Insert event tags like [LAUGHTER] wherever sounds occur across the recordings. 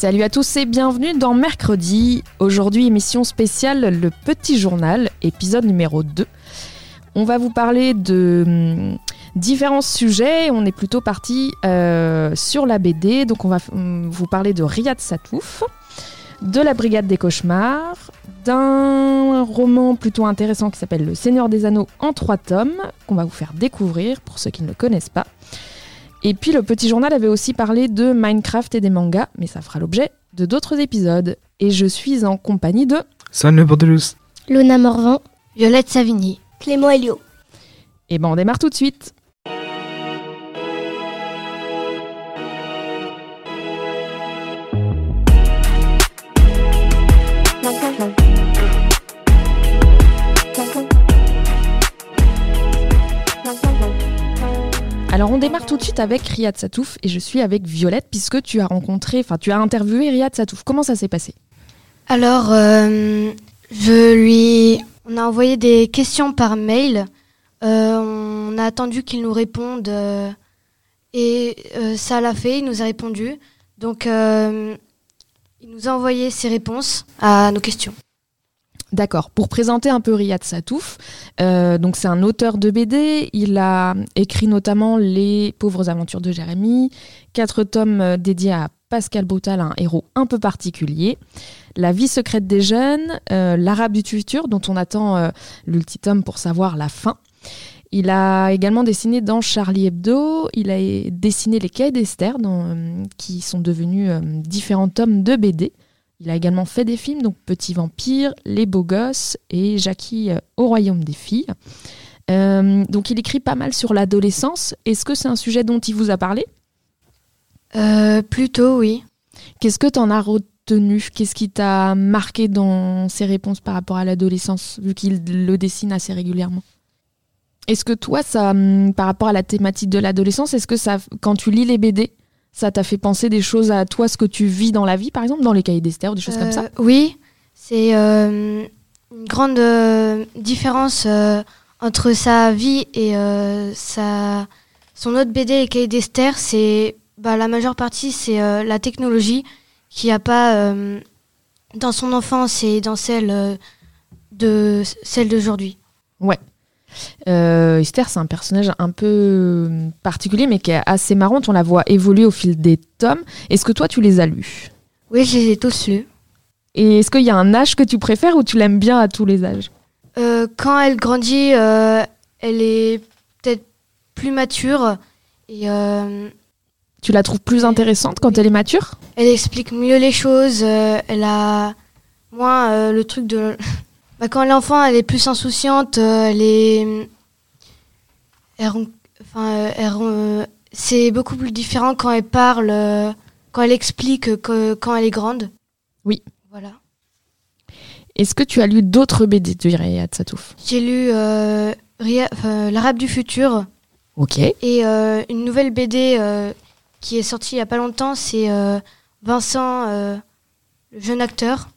Salut à tous et bienvenue dans Mercredi. Aujourd'hui, émission spéciale Le Petit Journal, épisode numéro 2. On va vous parler de hum, différents sujets. On est plutôt parti euh, sur la BD. Donc, on va hum, vous parler de Riyad Satouf, de la Brigade des Cauchemars, d'un roman plutôt intéressant qui s'appelle Le Seigneur des Anneaux en trois tomes, qu'on va vous faire découvrir pour ceux qui ne le connaissent pas. Et puis le petit journal avait aussi parlé de Minecraft et des mangas, mais ça fera l'objet de d'autres épisodes. Et je suis en compagnie de... Salut Bordelus. Luna Morvan, Violette Savigny. Clément Elio. Et ben on démarre tout de suite. Alors on démarre tout de suite avec Riyad Satouf et je suis avec Violette puisque tu as rencontré, enfin tu as interviewé Riyad Satouf. Comment ça s'est passé? Alors, euh, je lui. On a envoyé des questions par mail. Euh, on a attendu qu'il nous réponde. euh, et ça l'a fait, il nous a répondu. Donc, il nous a envoyé ses réponses à nos questions. D'accord. Pour présenter un peu Riyad Satouf, euh, donc c'est un auteur de BD. Il a écrit notamment Les pauvres aventures de Jérémie, quatre tomes euh, dédiés à Pascal Brutal, un héros un peu particulier. La vie secrète des jeunes, euh, L'arabe du futur, dont on attend euh, l'ultitome pour savoir la fin. Il a également dessiné dans Charlie Hebdo. Il a dessiné les Cahiers d'Esther, qui sont devenus différents tomes de BD. Il a également fait des films, donc Petit Vampire, Les Beaux Gosses et Jackie euh, au Royaume des Filles. Euh, donc il écrit pas mal sur l'adolescence. Est-ce que c'est un sujet dont il vous a parlé? Euh, plutôt, oui. Qu'est-ce que tu en as retenu? Qu'est-ce qui t'a marqué dans ses réponses par rapport à l'adolescence, vu qu'il le dessine assez régulièrement? Est-ce que toi, ça, hum, par rapport à la thématique de l'adolescence, est-ce que ça, quand tu lis les BD, ça t'a fait penser des choses à toi, ce que tu vis dans la vie, par exemple, dans les cahiers d'Esther, ou des choses comme ça? Euh, Oui, c'est euh, une grande euh, différence entre sa vie et sa, son autre BD, Les Cahiers d'Esther. C'est bah, la majeure partie, c'est la technologie qu'il n'y a pas dans son enfance et dans celle de celle d'aujourd'hui. Euh, Esther, c'est un personnage un peu euh, particulier, mais qui est assez marrante. On la voit évoluer au fil des tomes. Est-ce que toi, tu les as lus? Oui, je les ai tous lus. Et est-ce qu'il y a un âge que tu préfères ou tu l'aimes bien à tous les âges? Euh, quand elle grandit, euh, elle est peut-être plus mature et euh, Tu la trouves plus intéressante quand elle est mature? Elle explique mieux les choses. euh, elle a moins euh, le truc de. Bah, quand elle est enfant, elle est plus insouciante. euh, elle est. Elle Enfin, euh, elle ron- c'est beaucoup plus différent quand elle parle, euh, quand elle explique que quand elle est grande. Oui. Voilà. Est-ce que tu as lu d'autres BD de Riyad Satouf? J'ai lu euh, enfin, L'Arabe du futur Ok. et euh, une nouvelle BD qui est sortie il y a pas longtemps. C'est Vincent, le jeune acteur.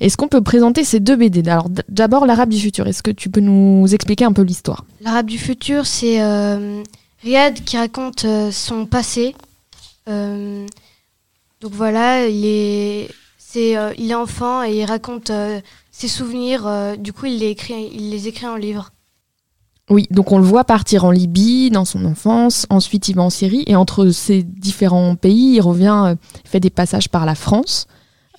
Est-ce qu'on peut présenter ces deux BD Alors d'abord l'Arabe du futur. Est-ce que tu peux nous expliquer un peu l'histoire? L'Arabe du futur, c'est euh, Riyad qui raconte euh, son passé. Euh, donc voilà, il est, c'est, il est enfant et il raconte ses souvenirs. du coup, il les, écrit, il les écrit en livre. Oui, donc on le voit partir en Libye dans son enfance, ensuite il va en Syrie, et entre ces différents pays, il revient, il fait des passages par la France,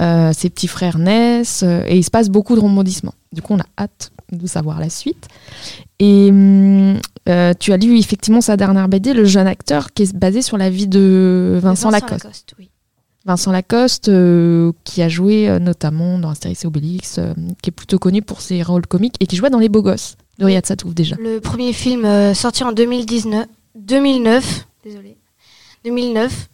euh, ses petits frères naissent, euh, et il se passe beaucoup de rebondissements. Du coup, on a hâte de savoir la suite. Et hum, euh, tu as lu effectivement sa dernière BD, Le jeune acteur, qui est basé sur la vie de Vincent, Lacoste. oui. Vincent Lacoste, euh, qui a joué euh, notamment dans Astérix et Obélix, euh, qui est plutôt connu pour ses rôles comiques et qui jouait dans Les Beaux Gosses de Riyad Satouf déjà. Le premier film sorti en 2019, 2009, désolé, 2009.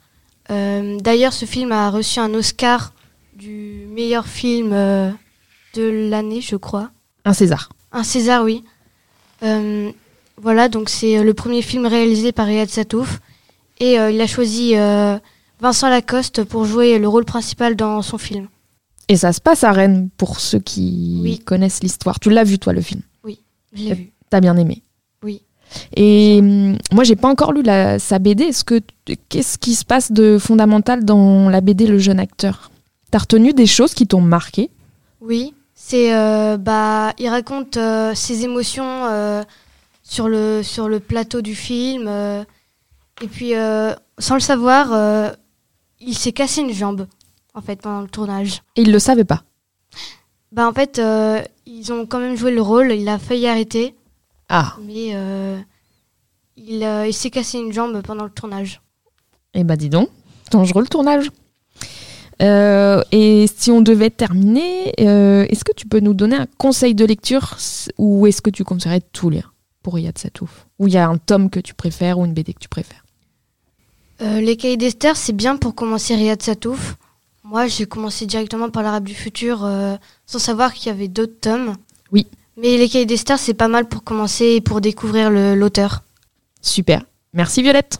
Euh, D'ailleurs, ce film a reçu un Oscar du meilleur film euh, de l'année, je crois. Un César. Un César, oui. Euh, voilà, donc c'est euh, le premier film réalisé par Riyad Satouf. Et euh, il a choisi Vincent Lacoste pour jouer le rôle principal dans son film. Et ça se passe à Rennes pour ceux qui Oui. connaissent l'histoire. Tu l'as vu toi le film? Je l'ai vu. T'as bien aimé? Oui. Et hum, moi, j'ai pas encore lu la, sa BD. Est-ce que qu'est-ce qui se passe de fondamental dans la BD Le jeune acteur? T'as retenu des choses qui t'ont marqué? Oui, c'est euh, bah il raconte euh, ses émotions euh, sur le sur le plateau du film et puis sans le savoir il s'est cassé une jambe en fait pendant le tournage. Et il le savait pas? Bah en fait ils ont quand même joué le rôle, il a failli arrêter Ah. mais il, il s'est cassé une jambe pendant le tournage. Eh ben dis donc, dangereux le tournage. Euh, et si on devait terminer, euh, est-ce que tu peux nous donner un conseil de lecture ou est-ce que tu conseillerais de tout lire pour Riyad Satouf Ou il y a un tome que tu préfères ou une BD que tu préfères Euh, les cahiers d'Esther, c'est bien pour commencer Riyad Satouf. Moi, j'ai commencé directement par l'Arabe du futur euh, sans savoir qu'il y avait d'autres tomes. Oui. Mais les cahiers d'Esther, c'est pas mal pour commencer et pour découvrir le- l'auteur. Super. Merci Violette.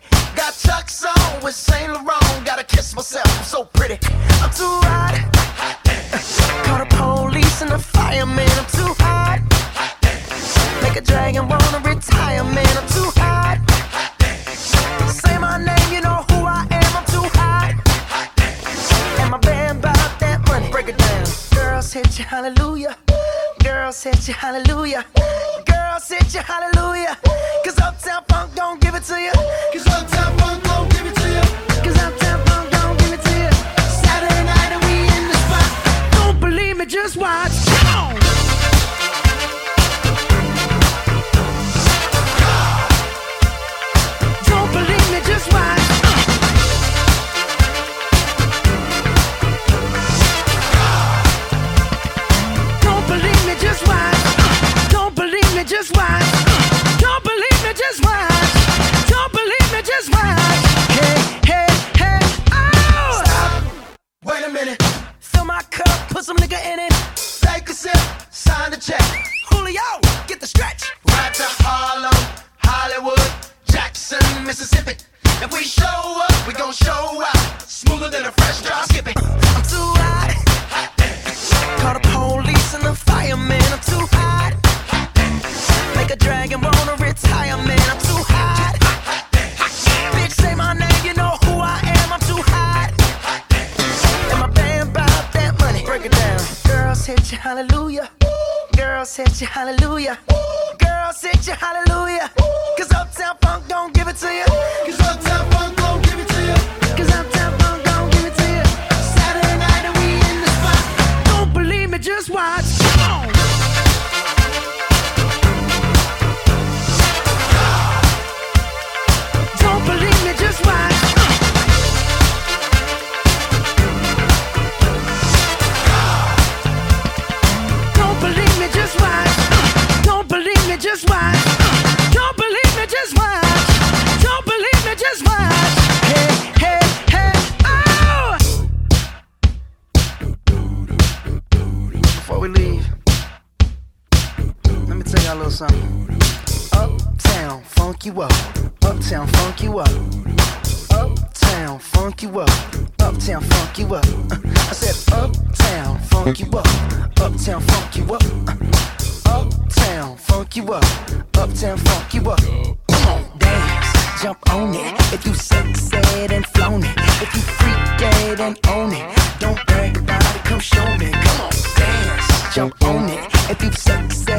Got Chuck's on with Saint Laurent. Gotta kiss myself, I'm so pretty. I'm too hot. Call the police and the fireman. I'm too hot. Make a dragon wanna retire, man. I'm too hot. Say my name, you know who I am. I'm too hot. And my band about that money. Break it down. Girls hit you, hallelujah. Girls hit you, hallelujah. jump on it. If you suck,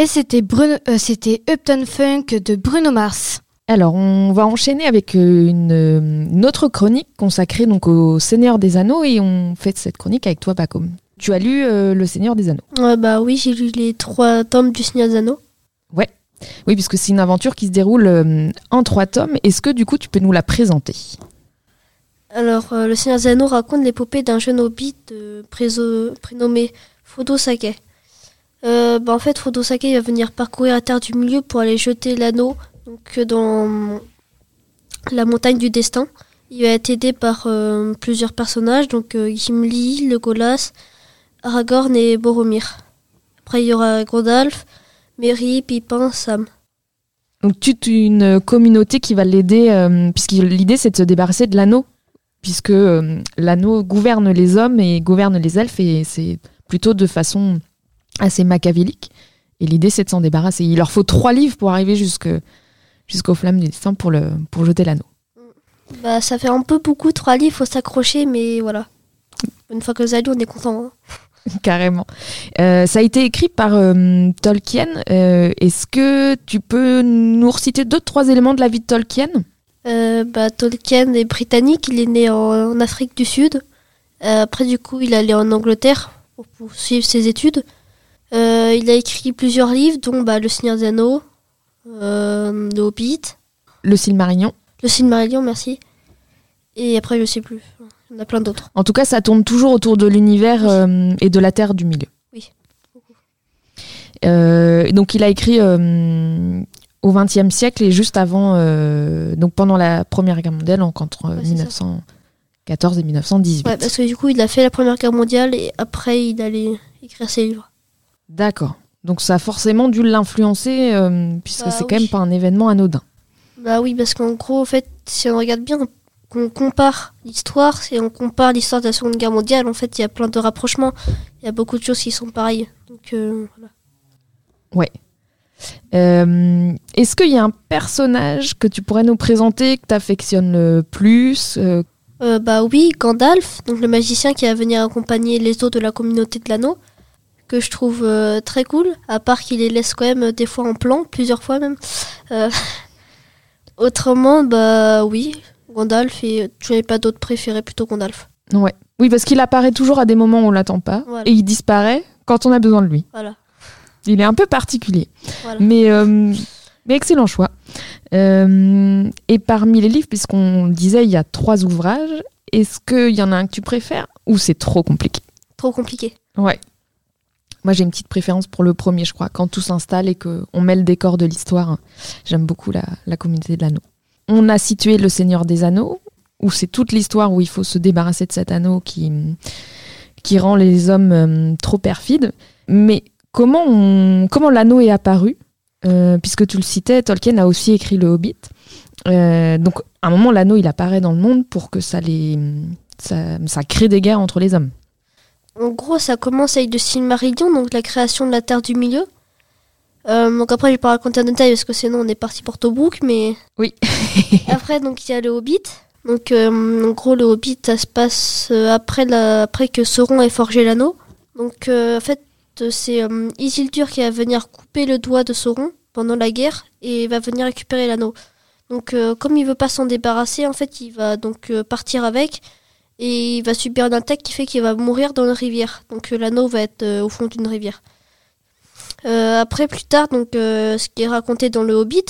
Et c'était Bruno, euh, c'était Upton Funk de Bruno Mars. Alors, on va enchaîner avec euh, une, euh, une autre chronique consacrée donc au Seigneur des Anneaux et on fait cette chronique avec toi, Pacom. Tu as lu euh, Le Seigneur des Anneaux. Ouais, bah oui, j'ai lu les trois tomes du Seigneur des Anneaux. Oui, puisque c'est une aventure qui se déroule euh, en trois tomes. Est-ce que du coup tu peux nous la présenter? Alors, euh, le Seigneur des Anneaux raconte l'épopée d'un jeune hobbit euh, prénommé Frodo Sake. Euh, bah, en fait, Frodo Sake il va venir parcourir la Terre du Milieu pour aller jeter l'anneau euh, dans la montagne du destin. Il va être aidé par euh, plusieurs personnages, donc euh, Gimli, Legolas, Aragorn et Boromir. Après, il y aura Gandalf, Merry, Pipin, Sam. Donc toute une communauté qui va l'aider, puisque l'idée c'est de se débarrasser de l'anneau, puisque l'anneau gouverne les hommes et gouverne les elfes, et c'est plutôt de façon assez machiavélique. Et l'idée c'est de s'en débarrasser. Il leur faut trois livres pour arriver jusque, jusqu'aux flammes du destin pour, le, pour jeter l'anneau. Bah, ça fait un peu beaucoup, trois livres, faut s'accrocher, mais voilà. Une fois que vous allez, on est content. hein. [LAUGHS] Carrément. Euh, ça a été écrit par euh, Tolkien. Euh, Est-ce que tu peux nous reciter deux, trois éléments de la vie de Tolkien? Bah, Tolkien est britannique, il est né en, en Afrique du Sud. Après, du coup, il est allé en Angleterre pour poursuivre ses études. Euh, il a écrit plusieurs livres, dont bah, Le Seigneur des Anneaux, euh, Le Hobbit, Le Silmarillion. Le Silmarillion, merci. Et après, je sais plus. Il y en a plein d'autres. En tout cas, ça tourne toujours autour de l'univers euh, et de la Terre du milieu. Oui. Euh, donc, il a écrit au XXe siècle et juste avant, donc pendant la Première Guerre mondiale, donc entre Ouais, c'est ça. 1914 et 1918. Ouais, parce que du coup, il a fait la Première Guerre mondiale et après, il allait écrire ses livres. D'accord. Donc, ça a forcément dû l'influencer, euh, puisque Bah c'est quand même pas un événement anodin. Bah oui, parce qu'en gros, en fait, si on regarde bien, qu'on compare l'histoire, si on compare l'histoire de la Seconde Guerre mondiale, en fait, il y a plein de rapprochements. Il y a beaucoup de choses qui sont pareilles. Donc, euh, voilà. Euh, Est-ce qu'il y a un personnage que tu pourrais nous présenter que tu affectionnes le plus euh, bah oui, Gandalf, donc le magicien qui va venir accompagner les autres de la communauté de l'anneau, que je trouve euh, très cool, à part qu'il les laisse quand même euh, des fois en plan, plusieurs fois même. Euh, [LAUGHS] autrement, bah oui, Gandalf, et tu n'avais pas d'autres préférés, plutôt Gandalf. Ouais. Oui, parce qu'il apparaît toujours à des moments où on l'attend pas Voilà. et il disparaît quand on a besoin de lui. Voilà. Il est un peu particulier, voilà. mais, euh, mais excellent choix. Et parmi les livres, puisqu'on disait, il y a trois ouvrages, est-ce qu'il y en a un que tu préfères ou c'est trop compliqué? Trop compliqué. Ouais. Moi, j'ai une petite préférence pour le premier, je crois, quand tout s'installe et qu'on met le décor de l'histoire. J'aime beaucoup la, la communauté de l'anneau. On a situé le Seigneur des Anneaux, où c'est toute l'histoire où il faut se débarrasser de cet anneau qui, qui rend les hommes euh, trop perfides. Mais comment, comment l'anneau est apparu Euh, Puisque tu le citais, Tolkien a aussi écrit le Hobbit. Euh, donc, à un moment, l'anneau, il apparaît dans le monde pour que ça, les, ça crée des guerres entre les hommes. En gros, ça commence avec le Silmarillion, donc la création de la Terre du Milieu. Euh, donc après, je vais pas raconter en détail parce que sinon on est parti pour Tobruk, mais Oui. [LAUGHS] après, donc il y a le Hobbit. Donc euh, en gros, le Hobbit, ça se passe euh, après, la... après que Sauron ait forgé l'anneau. Donc euh, en fait, c'est Isildur qui va venir couper le doigt de Sauron pendant la guerre et va venir récupérer l'anneau. Donc comme il veut pas s'en débarrasser, en fait, il va donc partir avec et il va subir une attaque qui fait qu'il va mourir dans une rivière. Donc euh, l'anneau va être euh, au fond d'une rivière. Euh, après, plus tard, donc ce qui est raconté dans le Hobbit,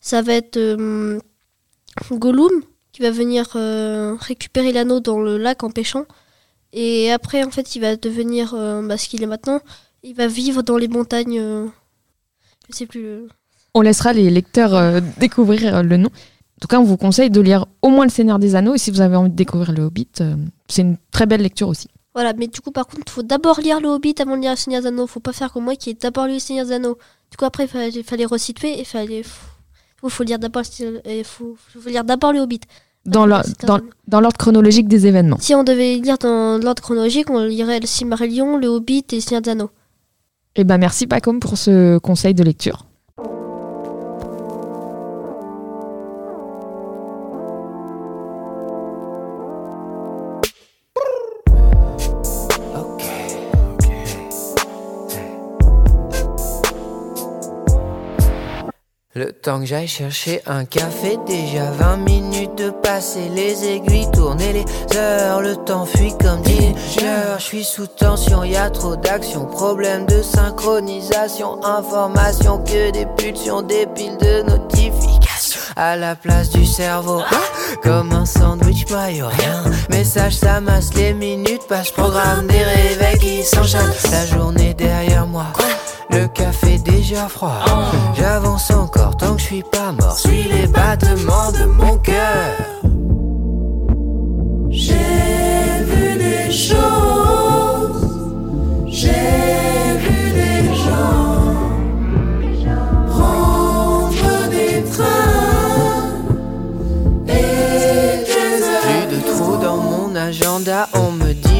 ça va être Gollum qui va venir récupérer l'anneau dans le lac en pêchant. Et après, en fait, il va devenir bah, ce qu'il est maintenant. Il va vivre dans les montagnes. je sais plus. On laissera les lecteurs découvrir le nom. En tout cas, on vous conseille de lire au moins Le Seigneur des Anneaux. Et si vous avez envie de découvrir le Hobbit, euh, c'est une très belle lecture aussi. Voilà, mais du coup, par contre, il faut d'abord lire le Hobbit avant de lire le Seigneur des Anneaux. Faut pas faire comme moi qui ai d'abord lu le Seigneur des Anneaux. Du coup, après, il fallait, fallait resituer et fallait. Il faut lire d'abord il faut, faut lire d'abord le Hobbit. Dans l'ordre chronologique des événements. Si on devait lire dans l'ordre chronologique, on lirait le Silmarillion, le Hobbit et le Seigneur des Anneaux. Et ben merci Pacom pour ce conseil de lecture. Temps que j'aille chercher un café, déjà 20 minutes de passer, les aiguilles tourner les heures, le temps fuit comme dit Je suis sous tension, y a trop d'action, problème de synchronisation, information que des pulsions, des piles de notifications à la place du cerveau. Comme un sandwich maillot, rien. Message, ça masse les minutes, passe programme des réveils qui s'enchaînent. La journée derrière moi. Le café déjà froid. J'avance encore tant que je suis pas mort. Suis les battements de mon cœur. J'ai vu des choses. J'ai vu des gens prendre des trains et des Plus de trous dans mon agenda, on me dit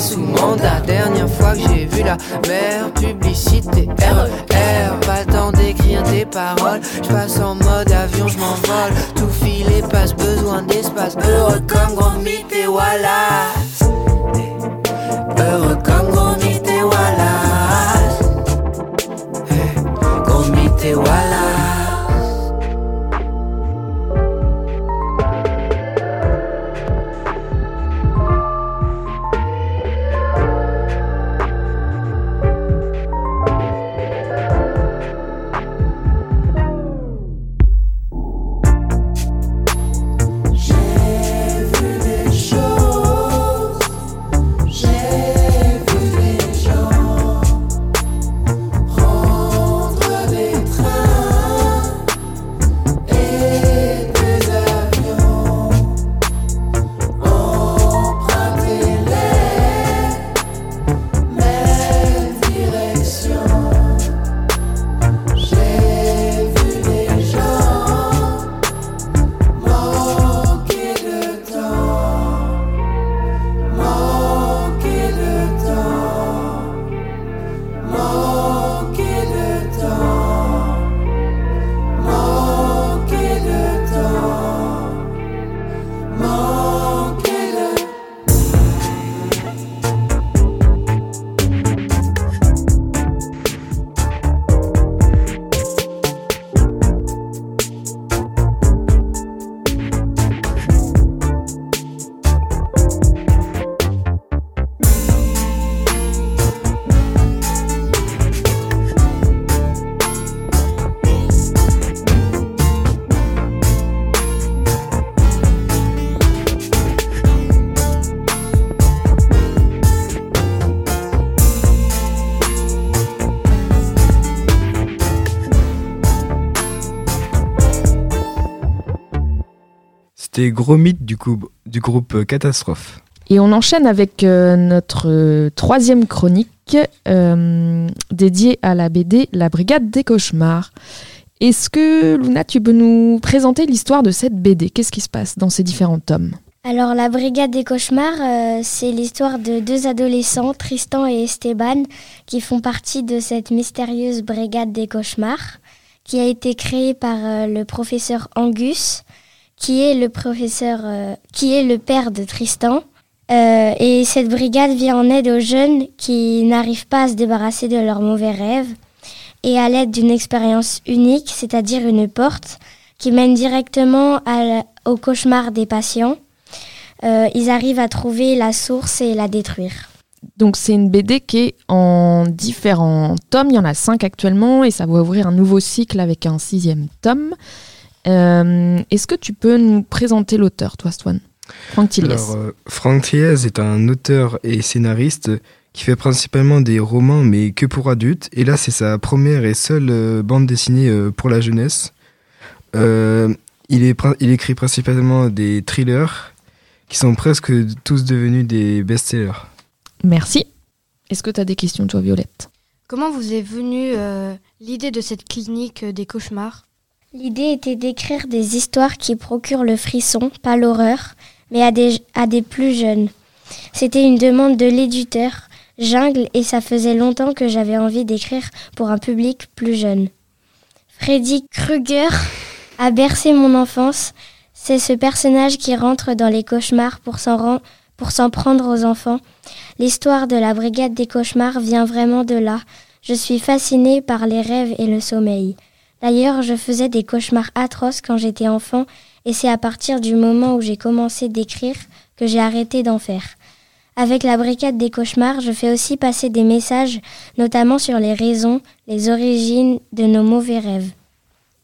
sous mandat. Dernière fois que j'ai vu la mère, publicité RER. Pas le temps d'écrire des paroles, je passe en mode avion, je m'envole. Tout filet passe besoin d'espace, heureux comme grand mythe et Wallace. Heureux comme grand mythe et. Eh, Grand et Wallace. C'était Gros Mythe du, coup, du groupe euh, Catastrophe. Et on enchaîne avec euh, notre euh, troisième chronique euh, dédiée à la BD La Brigade des Cauchemars. Est-ce que, Luna, tu peux nous présenter l'histoire de cette BD Qu'est-ce qui se passe dans ces différents tomes? Alors, la Brigade des Cauchemars, euh, c'est l'histoire de deux adolescents, Tristan et Esteban, qui font partie de cette mystérieuse Brigade des Cauchemars, qui a été créée par euh, le professeur Angus, qui est le professeur, euh, qui est le père de Tristan. Euh, et cette brigade vient en aide aux jeunes qui n'arrivent pas à se débarrasser de leurs mauvais rêves. Et à l'aide d'une expérience unique, c'est-à-dire une porte qui mène directement au cauchemar des patients, euh, ils arrivent à trouver la source et la détruire. Donc c'est une BD qui est en différents tomes, il y en a cinq actuellement et ça va ouvrir un nouveau cycle avec un sixième tome. Euh, Est-ce que tu peux nous présenter l'auteur, toi, Swan? Franck Tillies. Alors, euh, Franck est un auteur et scénariste qui fait principalement des romans, mais que pour adultes. Et là, c'est sa première et seule euh, bande dessinée euh, pour la jeunesse. Euh, il, est, prin- il écrit principalement des thrillers qui sont presque tous devenus des best-sellers. Merci. Est-ce que tu as des questions, toi, Violette? Comment vous est venue euh, l'idée de cette clinique des cauchemars? L'idée était d'écrire des histoires qui procurent le frisson, pas l'horreur, mais à des, plus jeunes. C'était une demande de l'éditeur, Jungle, et ça faisait longtemps que j'avais envie d'écrire pour un public plus jeune. Freddy Krueger a bercé mon enfance. C'est ce personnage qui rentre dans les cauchemars pour s'en pour s'en prendre aux enfants. L'histoire de la brigade des cauchemars vient vraiment de là. Je suis fascinée par les rêves et le sommeil. D'ailleurs, je faisais des cauchemars atroces quand j'étais enfant et c'est à partir du moment où j'ai commencé d'écrire que j'ai arrêté d'en faire. Avec la brigade des cauchemars, je fais aussi passer des messages, notamment sur les raisons, les origines de nos mauvais rêves.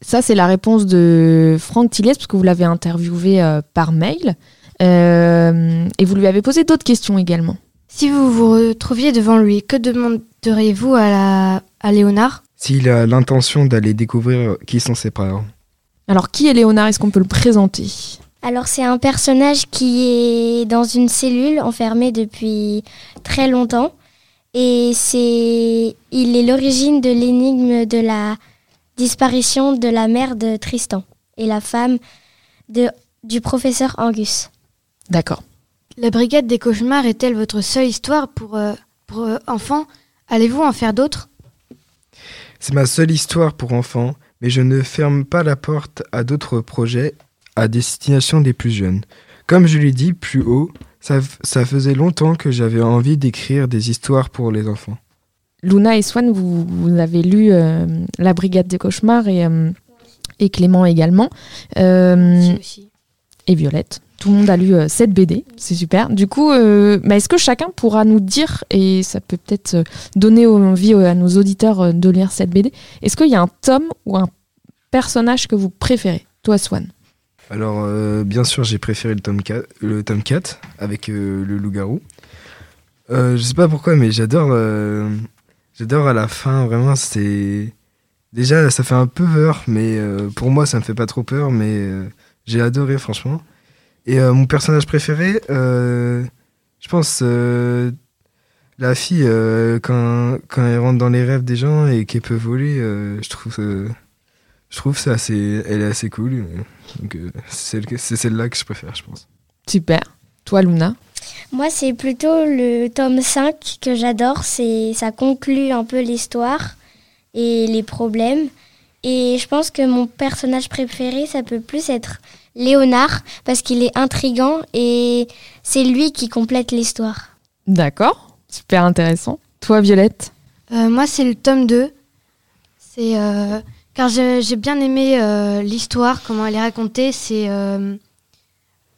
Ça, c'est la réponse de Franck Tillet, parce que vous l'avez interviewé euh, par mail. Euh, et vous lui avez posé d'autres questions également. Si vous vous retrouviez devant lui, que demanderiez-vous à, la, à Léonard? S'il a l'intention d'aller découvrir qui sont ses parents. Alors, qui est Léonard? Est-ce qu'on peut le présenter? Alors c'est un personnage qui est dans une cellule enfermé depuis très longtemps et c'est il est l'origine de l'énigme de la disparition de la mère de Tristan et la femme de, du professeur Angus. D'accord. La brigade des cauchemars est-elle votre seule histoire pour, euh, pour euh, enfants? Allez-vous en faire d'autres? C'est ma seule histoire pour enfants, mais je ne ferme pas la porte à d'autres projets à destination des plus jeunes. Comme je l'ai dit plus haut, ça, faisait longtemps que j'avais envie d'écrire des histoires pour les enfants. Luna et Swan, vous, vous avez lu euh, La Brigade des cauchemars et, euh, et Clément également. Euh, et Violette. Tout le monde a lu euh, cette BD, c'est super. Du coup, euh, bah, est-ce que chacun pourra nous dire, et ça peut peut-être euh, donner envie à nos auditeurs de lire cette BD, est-ce qu'il y a un tome ou un personnage que vous préférez Toi, Swan? Alors, bien sûr, j'ai préféré le tome 4, le tome 4 avec le loup-garou. Euh, je sais pas pourquoi, mais j'adore. j'adore à la fin, vraiment. Déjà, ça fait un peu peur, mais pour moi, ça me fait pas trop peur, mais j'ai adoré, franchement. Et euh, mon personnage préféré, euh, je pense. euh, la fille, euh, quand, quand elle rentre dans les rêves des gens et qu'elle peut voler, euh, je trouve. euh, je trouve ça assez, elle est assez cool. Donc euh, c'est celle- c'est celle-là que je préfère, je pense. Super. Toi, Luna? Moi, c'est plutôt le tome 5 que j'adore. C'est ça conclut un peu l'histoire et les problèmes. Et je pense que mon personnage préféré, ça peut plus être Léonard parce qu'il est intrigant et c'est lui qui complète l'histoire. D'accord. Super intéressant. Toi, Violette Euh, moi, c'est le tome 2. C'est euh, car j'ai bien aimé euh, l'histoire, comment elle est racontée. C'est euh,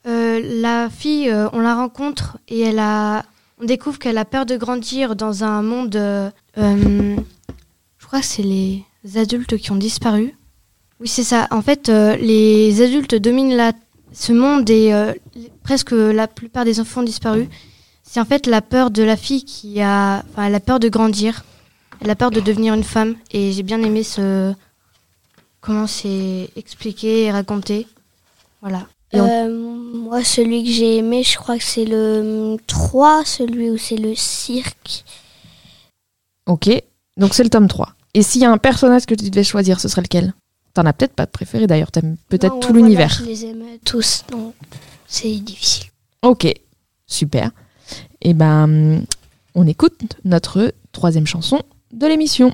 euh, la fille, euh, on la rencontre et elle a, on découvre qu'elle a peur de grandir dans un monde. euh, euh, je crois que c'est les adultes qui ont disparu. Oui, c'est ça. En fait, euh, les adultes dominent la, ce monde et euh, presque la plupart des enfants ont disparu. C'est en fait la peur de la fille qui a, enfin, elle a peur de grandir. Elle a peur de devenir une femme et j'ai bien aimé ce comment c'est expliqué et raconté. Voilà. Et on- Euh, moi, celui que j'ai aimé, je crois que c'est le 3, celui où c'est le cirque. Ok. Donc, c'est le tome 3. Et s'il y a un personnage que tu devais choisir, ce serait lequel? T'en as peut-être pas de préféré d'ailleurs, t'aimes peut-être Non, tout ouais, voilà, l'univers. je les aimais tous, donc c'est difficile. Ok, super. Et ben, on écoute notre troisième chanson de l'émission.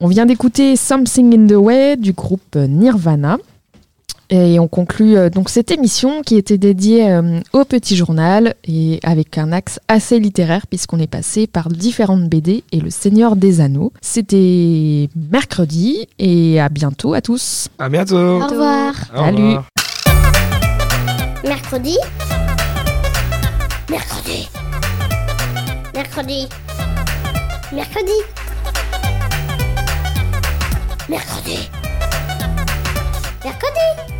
On vient d'écouter Something in the Way du groupe Nirvana. Et on conclut euh, donc cette émission qui était dédiée euh, au petit journal et avec un axe assez littéraire puisqu'on est passé par différentes BD et le Seigneur des Anneaux. C'était mercredi et à bientôt à tous. À bientôt. Au revoir. Au Salut. revoir. Mercredi. Mercredi. Mercredi. Mercredi. Mercredi. Mercredi.